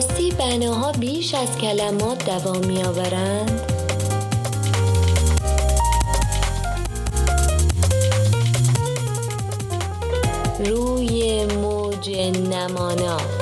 راستی بناها بیش از کلمات دوام میآورند. روی موج نمانا.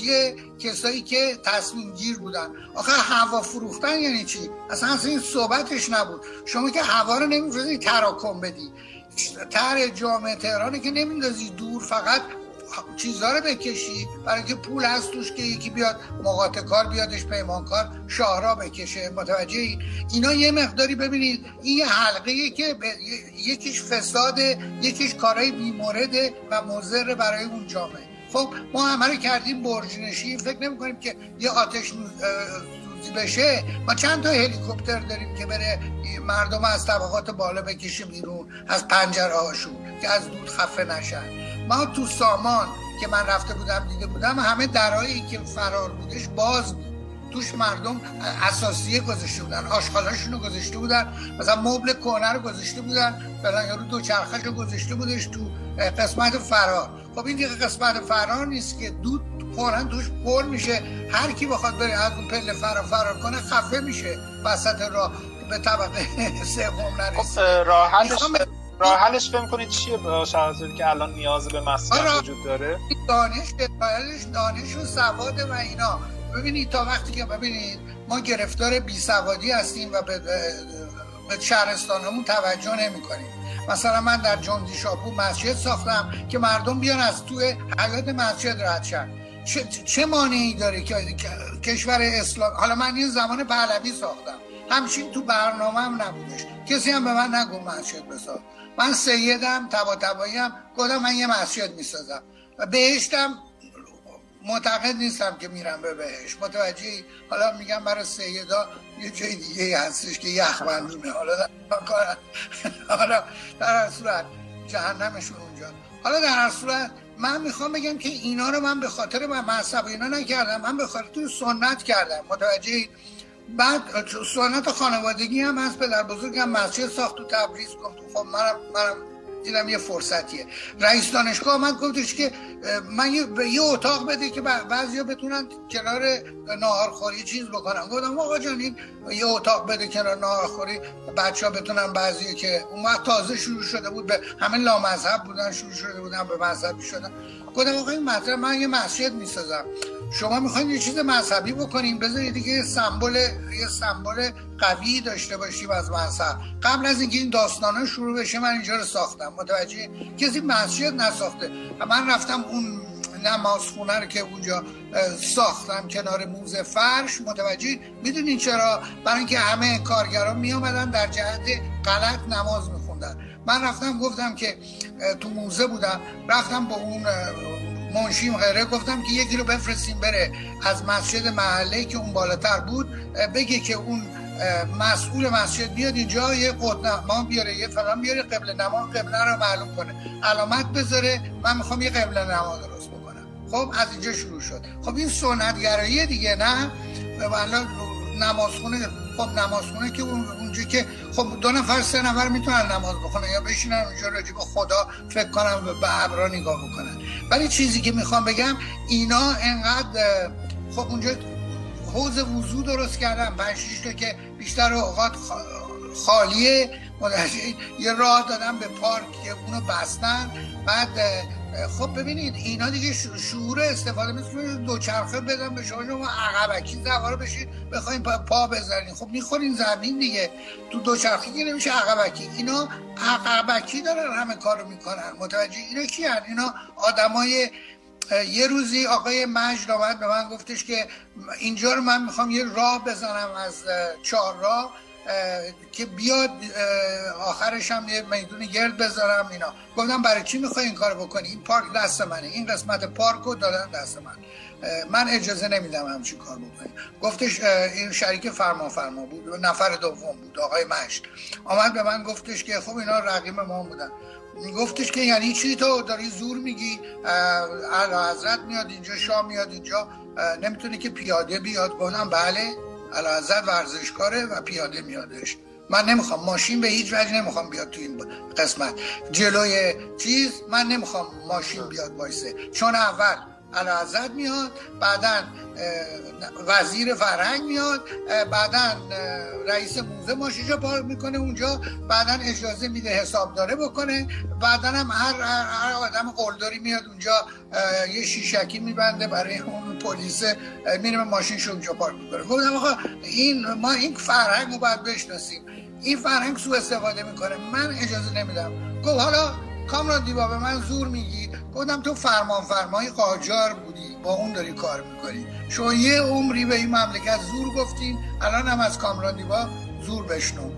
یه کسایی که تصمیم گیر بودن. آخه هوا فروختن یعنی چی؟ اصلا اصلا این صحبتش نبود. شما که هوا رو نمیفرزی تراکم بدی. تر جامعه تهرانی که نمیندازی دور فقط چیزها رو بکشی. برای که پول هست توش که یکی بیاد مقاطع کار بیادش پیمانکار شاهرا بکشه. متوجه اینا یه مقداری ببینید این حلقه که یکیش فساده یکیش کارهای بیمورده و مضر برای اون جامعه. خب ما همه کردیم برج نشین فکر نمی کنیم که یه آتش سوزی بشه. ما چند تا هلیکوپتر داریم که بره مردم از طبقات بالا بکشیم بیرون از پنجره هاشون که از دود خفه نشن. ما تو سامان که من رفته بودم دیده بودم همه درایی که فرار بودش باز بود. توش مردم اساسیه گذاشته بودن آشغالاشون رو گذاشته بودن. مثلا مبل کهنه رو گذاشته بودن. فلان یارو دو چرخش رو گذاشته بودش تو قسمت فرار. خب این دیگه قسمت فرار نیست که دود فورا توش پر میشه. هر کی بخواد بره از اون پله فرار فرار کنه خفه میشه. وسط راه به طبقه سوم نرسه. خب راه راه حلش فهم کنید چیه؟ با که الان نیاز به مسکن آره. وجود داره. دانش دانش و سواد و اینا. ببینید تا وقتی که ببینید ما گرفتار بی سوادی هستیم و به, به شهرستانمون توجه نمی کنیم مثلا من در جندی شاپور مسجد ساختم که مردم بیان از توی حیات مسجد رد شن. چه, چه مانعی داره که کشور اسلام حالا من این زمان پهلوی ساختم. همچین تو برنامه هم نبودش. کسی هم به من نگو مسجد بساز. من سیدم تبا تباییم گفتم من یه مسجد می‌سازم. و بهشتم معتقد نیستم که میرم به بهش. متوجه حالا میگم برای سیدا یه جای دیگه هستش که یخ بندونه حالا در حالا در هر صورت جهنمشون اونجا. حالا در هر صورت من می‌خوام بگم که اینا رو من به خاطر من مذهب اینا نکردم. من به خاطر سنت کردم. متوجه بعد سنت خانوادگی هم هست. پدر بزرگم مسجد ساخت تو تبریز گفت. خب منم منم دیدم یه فرصتیه. رئیس دانشگاه من گفتش که من یه, اتاق بده که بعضیا بتونن کنار ناهارخوری چیز بکنن. گفتم آقا جان این یه اتاق بده کنار ناهارخوری. ها بتونن بعضی که اون وقت تازه شروع شده بود به همه لامذهب بودن شروع شده بودن به مذهبی شدن. گفتم آقا این مطلب من یه مسجد می‌سازم. شما می‌خواین یه چیز مذهبی بکنیم بذارید دیگه یه سمبل یه سمبل قوی داشته باشیم از مذهب. قبل از اینکه این داستانا شروع بشه من اینجا رو ساختم. متوجه کسی مسجد نساخته. من رفتم اون نمازخونه رو که اونجا ساختم کنار موزه فرش. متوجه می‌دونین چرا؟ برای اینکه همه کارگران می در جهت غلط نماز میخوندن. من رفتم گفتم که تو موزه بودم. رفتم با اون منشیم غیره گفتم که یکی رو بفرستیم بره از مسجد محله که اون بالاتر بود. بگه که اون مسئول مسجد بیاد اینجا یه ما بیاره یه فلان بیاره قبل نما قبله رو معلوم کنه. علامت بذاره من می‌خوام یه قبل نما درست بکنم. خب از اینجا شروع شد. خب این سنتگرایی دیگه نه؟ الان نمازخونه خب نمازخونه که اونجا که خب دو نفر سه نفر می‌تونن نماز بخونن یا بشینن اونجا راجع به خدا فکر کنن و به ابرا نگاه بکنن. ولی چیزی که می‌خوام بگم اینا انقدر خب اونجا حوز وضو درست کردن. پنج که بیشتر اوقات خالیه. یه راه دادن به پارک که اونو بستن. بعد خب ببینید اینا دیگه شعور استفاده مثل دوچرخه بدن به شما شما عقبکی زوار بشید بخواین پا, بزنید خب می‌خورین زمین دیگه. تو دوچرخه که نمیشه عقبکی. اینا عقبکی دارن همه کارو می‌کنن. متوجه اینا کی هن؟ اینا آدمای یه روزی آقای مجد آمد به من گفتش که اینجا رو من می‌خوام یه راه بزنم از چهار راه که بیاد آخرش هم یه میدون گرد بذارم اینا. گفتم برای چی می‌خوای این کار بکنی؟ این پارک دست منه. این قسمت پارک رو دادن دست من. من اجازه نمیدم همچین کار بکنی گفتش این شریک فرما فرما بود نفر دوم بود آقای مشت آمد به من گفتش که خب اینا رقیم ما بودن. گفتش که یعنی چی تو داری زور میگی؟ اعلی حضرت میاد اینجا شاه میاد اینجا نمی‌تونه که پیاده بیاد گفتم بله علازت ورزشکاره و پیاده میادش. من نمی‌خوام ماشین به هیچ وجه نمی‌خوام بیاد تو این قسمت. جلوی چیز من نمی‌خوام ماشین بیاد وایسه. چون اول علازت میاد بعدا وزیر فرهنگ میاد بعدا رئیس موزه ماشینشو پارک می‌کنه اونجا بعدا اجازه میده حساب داره بکنه بعدا هم هر, هر آدم قلدری میاد اونجا یه شیشکی میبنده برای اون پلیس میره ماشینشو اونجا پارک می‌کنه. گفتم آقا این ما این فرهنگ رو باید بشناسیم. این فرهنگ سو استفاده می‌کنه. من اجازه نمیدم. گفت حالا کامران دیبا به من زور میگی؟ گفتم تو فرمان فرمای قاجار بودی با اون داری کار می‌کنی. شما یه عمری به این مملکت زور گفتین الان هم از کامران دیبا زور بشنو.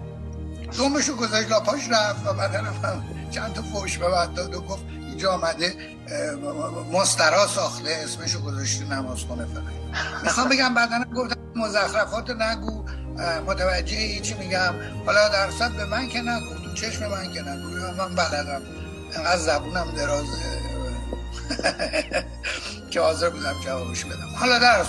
دومشو گذاشت لاپاش رفت و بعد هم چند تا فوش به بعد داد و گفت اینجا آمده مسترا ساخته اسمشو گذاشتی نماز خونه فقط. می‌خوام بگم بعدا گفتم مزخرفات نگو متوجه چی میگم؟ حالا درصد به من که نگو تو چشم من که نگو من بلدم. انقدر زبونم درازه که حاضر بودم جوابش بدم. حالا در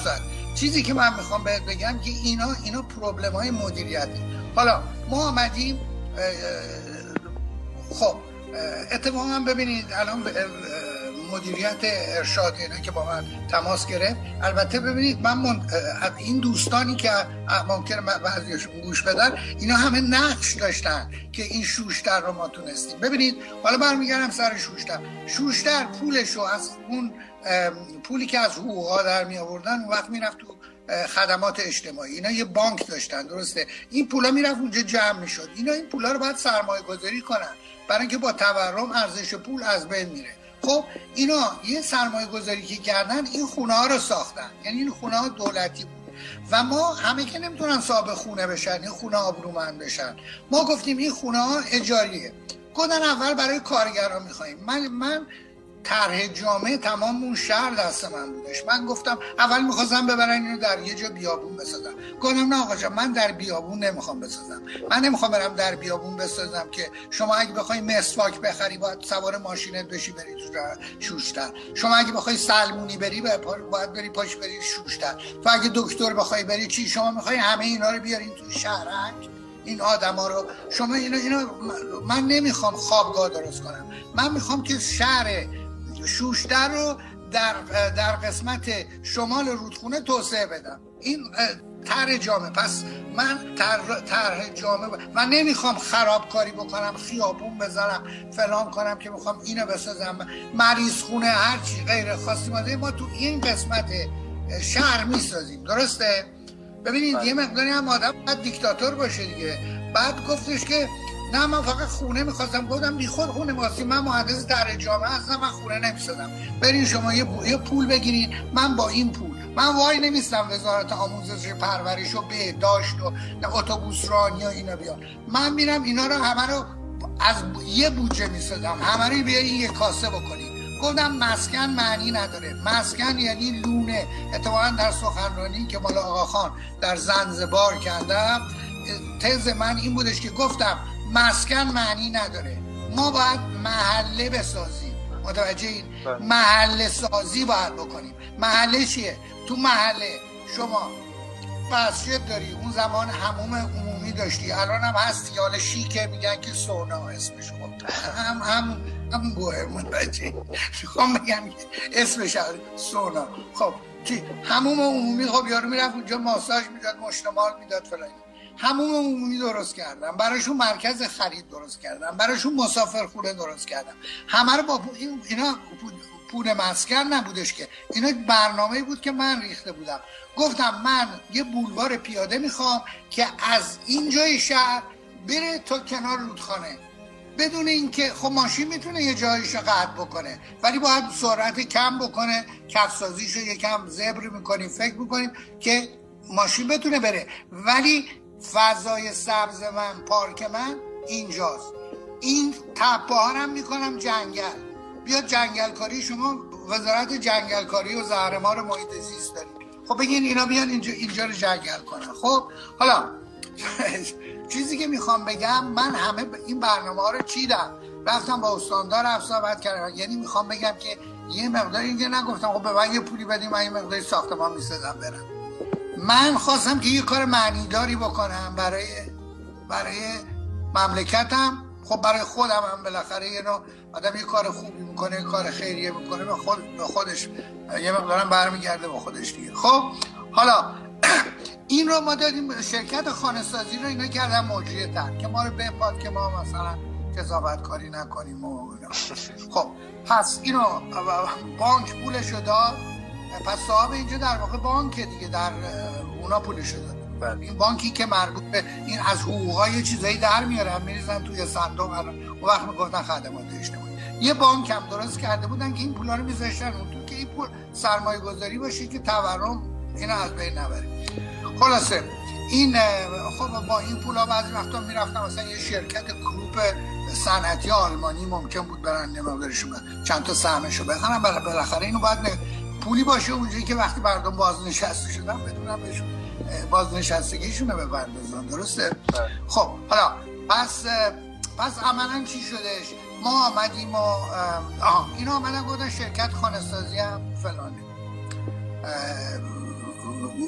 چیزی که من می‌خوام بهت بگم که اینا اینا پروبلم های مدیریتی حالا ما آمدیم خب اتفاقا ببینید الان مدیریت ارشاد اینا که با من تماس گرفت. البته ببینید من من این دوستانی که ممکنه بعضیشون گوش بدن اینا همه نقش داشتن که این شوشتر رو ما تونستیم. ببینید حالا برمیگردم سر شوشتر. شوشتر پولش رو از اون پولی که از حقوقها در می آوردن وقت می‌رفت تو خدمات اجتماعی. اینا یه بانک داشتن درسته؟ این پولا می‌رفت اونجا جمع می‌شد اینا این پولا رو باید سرمایه گذاری کنن. برای اینکه با تورم ارزش پول از بین میره. خب اینا یه سرمایه گذاری که کردن این خونه ها رو ساختن. یعنی این خونه ها دولتی بود. و ما همه که نمی‌تونن صاحب خونه بشن این خونه آبرومند بشن. ما گفتیم این خونه ها اجاریه. گفتن اول برای کارگران می‌خوایم. من من طرح جامعه تمام اون شهر دست من بودش. من گفتم اول می‌خواستم ببرن اینو در یه جا بیابون بسازم. گفتم نه آقا من در بیابون نمی‌خوام بسازم. من نمی‌خوام برم در بیابون بسازم که شما اگه بخوای مسواک بخری باید سوار ماشینت بشی بری تو شوشتر. شما اگه بخوای سلمونی بری باید بری پاش بری شوشتر. تو اگه دکتر بخوای بری چی؟ شما می‌خوای همه اینا رو بیارین تو شهرک؟ این آدما رو. شما اینا اینا من نمی‌خوام خوابگاه درست کنم. من می‌خوام که شهر شوشتر رو در, در قسمت شمال رودخونه توسعه بدم. این طرح جامعه پس من طرح جامعه من نمی‌خوام خرابکاری بکنم خیابون بذارم فلان کنم که می‌خوام اینو بسازم مریض خونه هرچی غیر خاصی ماده ما تو این قسمت شهر می‌سازیم. درسته؟ ببینید یه مقداری هم آدم باید دیکتاتور باشه دیگه. بعد گفتش که نه من فقط خونه می‌خواستم گفتم بی خود خونه من مهندس در جامعه هستم من خونه نمی‌سازم برین شما یه, پول بگیرین. من با این پول. من وای نمیستم وزارت آموزش پرورش و بهداشت و اتوبوس رانی و اینا بیان. من میرم اینا رو همه رو از یه بودجه می‌سازم. همه رو یه کاسه بکنین. گفتم مسکن معنی نداره. مسکن یعنی لونه. اتفاقا در سخنرانی که مال آقا خان در زنزبار کردم تز من این بودش که گفتم مسکن معنی نداره. ما باید محله بسازیم. متوجه این؟ بله. محله سازی باید بکنیم. محله چیه؟ تو محله. شما مسجد داری. اون زمان هموم عمومی داشتی. الان هم هست. یال شیکه. میگن که سونا اسمش. خب هم هم هم گوه متوجه خب بگم اسمش سونا. خب چی؟ هموم عمومی خب یارو می‌رفت اونجا ماساژ می‌داد مشتمال می‌داد فلان. همون عمومی درست کردم. براشون مرکز خرید درست کردم. براشون مسافر خونه درست کردم. همه رو با اینا پول مسکن نبودش که. اینا برنامه بود که من ریخته بودم. گفتم من یه بولوار پیاده می‌خوام که از اینجای شهر بره تا کنار رودخانه. بدون اینکه خب ماشین می‌تونه یه جایش رو قطع بکنه ولی باید سرعت کم بکنه. کفسازیش رو یکم زبر می‌کنیم فکر می‌کنیم که ماشین بتونه بره. ولی فضای سبز من پارک من اینجاست. این تپه ها هم می‌کنم جنگل. بیاد جنگلکاری شما وزارت جنگلکاری و زهرمار محیط زیست دارید. خب بگین اینا بیان اینجا, اینجا رو جنگل کنن. خب حالا چیزی که می‌خوام بگم من همه این برنامه ها رو چیدم. رفتم با استاندار رفت صحبت کردم. یعنی می‌خوام بگم که یه مقدار اینجا نگفتم. خب به من یه پولی بدیم من یه مقدار ساختمان می‌سازم برم. من خواستم که یه کار معنیداری بکنم برای برای مملکتم. خب برای خودم هم بالاخره یه نوع آدم یه کار خوبی می‌کنه کار خیریه می‌کنه به خود به خودش یه مقدارم برمیگرده به خودش دیگه. خب حالا این رو ما دادیم شرکت خانه سازی رو اینا کردن مجریه تر که ما رو بپاد که ما مثلا کذابت کاری نکنیم و خب پس اینو بانک پولش داد. پس صاحب اینجا در واقع بانک دیگه در اونا پولش داد بله. این بانکی که مربوط به این از حقوقای چیزایی در میارن میریزن توی صندوق. اون وقت می‌گفتن خدمات اجتماعی. یه بانک هم درست کرده بودن که این پولا رو میذاشتن اون تو که این پول سرمایه گذاری باشه که تورم اینا از بین نبره. خلاصه این خب با این پولا بعضی وقتا می‌رفتم مثلا یه شرکت کروپ صنعتی آلمانی ممکن بود برن نمودارشون چند تا سهمشو بخرن بالاخره اینو باید پولی باشه اونجایی که وقتی مردم بازنشسته شدن بدونم بهشون بازنشستگیشون رو بپردازن درسته؟ بله. خب حالا پس پس عملا چی شدش؟ ما آمدیم و آها اینا آمدن گفتن شرکت خانه سازی هم فلانه.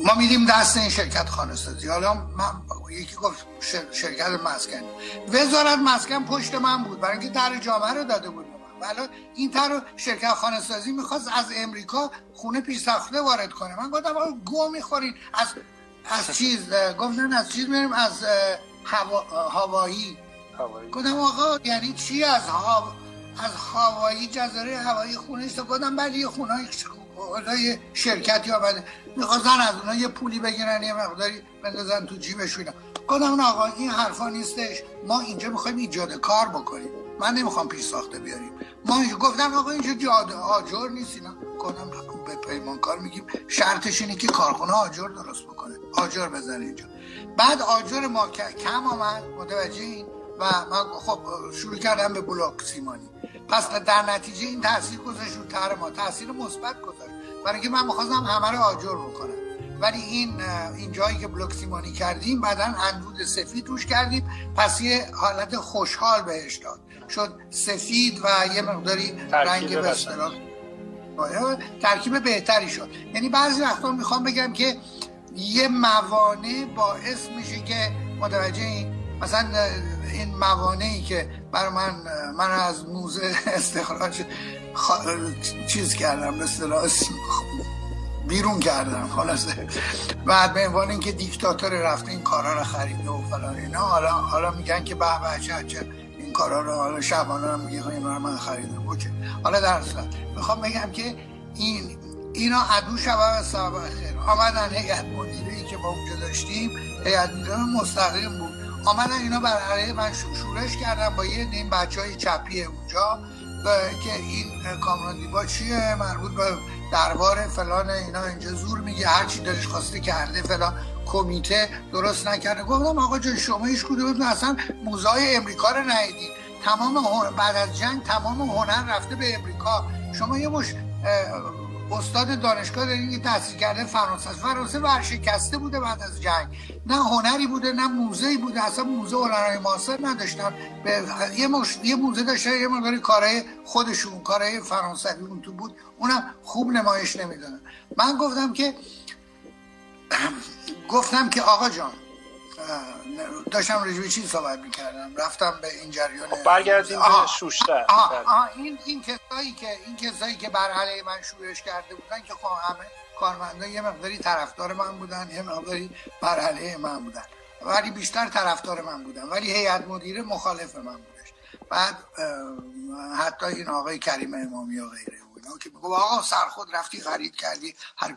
ما میدیم دست این شرکت خانه سازی حالا من یکی گفت شرکت مسکن. وزارت مسکن پشت من بود برای اینکه در جامعه رو داده بود. ولی این تر شرکت خانه سازی می‌خواست از امریکا خونه پیش ساخته وارد کنه. من گفتم گو می‌خورین. از از چیز گفتن از چیز میریم. از هوایی. گفتم آقا یعنی چی؟ از ها از هوایی جزایر هوایی خونه است. گفتم بعد یه خونه های شرکتی آمده. می‌خواستن از اونها یه پولی بگیرن یه مقداری بندازن تو جیبشون. گفتم آقا این حرفا نیستش. ما اینجا می‌خوایم ایجاد کار بکنیم. من نمی‌خوام پیش ساخته بیاریم. ما گفتم آقا اینجا جاده آجر نیست اینا. گفتم به پیمانکار میگیم. شرطش اینه که کارخونه آجر درست بکنه. آجر بزنه اینجا. بعد آجر ما کم آمد. متوجه این؟ و من خب شروع کردم به بلوک سیمانی. پس در نتیجه این تاثیر گذاشت رو تر ما. تاثیر مثبت گذاشت. برای اینکه من می‌خواستم همه رو آجر بکنم. ولی این این جایی که بلوک سیمانی کردیم بعدا اندود سفید روش کردیم. پس یه حالت خوشحال بهش داد. شد سفید و یه مقداری رنگ به ترکیب بهتری شد. یعنی بعضی وقتا می‌خوام بگم که یه موانع باعث میشه که متوجه این مثلا این موانعی که بر من من از موزه استخراج چیز کردم به بیرون کردم خلاصه. بعد به عنوان اینکه دیکتاتور رفته این کارا رو خریده و فلان اینا حالا حالا میگن که به به چه کارا رو حالا شبانه هم میگه این من خریدم اوکی. حالا در اصلا می‌خوام بگم که این اینا عدو شبه سبب خیر. آمدن هیئت مدیره که با اونجا داشتیم هیئت مدیره مستقیم بود. آمدن اینا بر علیه من شورش کردن با یه نیم بچه های چپی اونجا که این کامران دیبا چیه؟ مربوط به دربار فلان اینا اینجا زور میگه هر چی دلش خواسته کرده فلان. کمیته درست نکرده. گفتم آقا جان شما هیچ کدوم اصلا موزه امریکا رو ندیدید تمام بعد از جنگ تمام هنر رفته به امریکا. شما یه مش استاد دانشگاه دارین که تحصیل کرده فرانسه فرانسه ورشکسته بوده بعد از جنگ. نه هنری بوده نه موزه بوده. اصلا موزه هنرهای معاصر نداشتن. به یه, مش... یه موزه داشته یه مقداری کارهای خودشون کارهای فرانسوی اون تو بود. اونم خوب نمایش نمی‌دادن. من گفتم که گفتم که آقا جان داشتم رجوی چی صحبت می‌کردم؟ رفتم به این جریان خب برگردیم به شوشتر. این این کسایی که این کسایی که بر علیه من شورش کرده بودن که خب همه کارمندا یه مقداری طرفدار من بودن یه مقداری بر علیه من بودن. ولی بیشتر طرفدار من بودن. ولی هیئت مدیره مخالف من بودش. بعد حتی این آقای کریم امامی و غیره اونا که آقا سرخود رفتی خرید کردی هر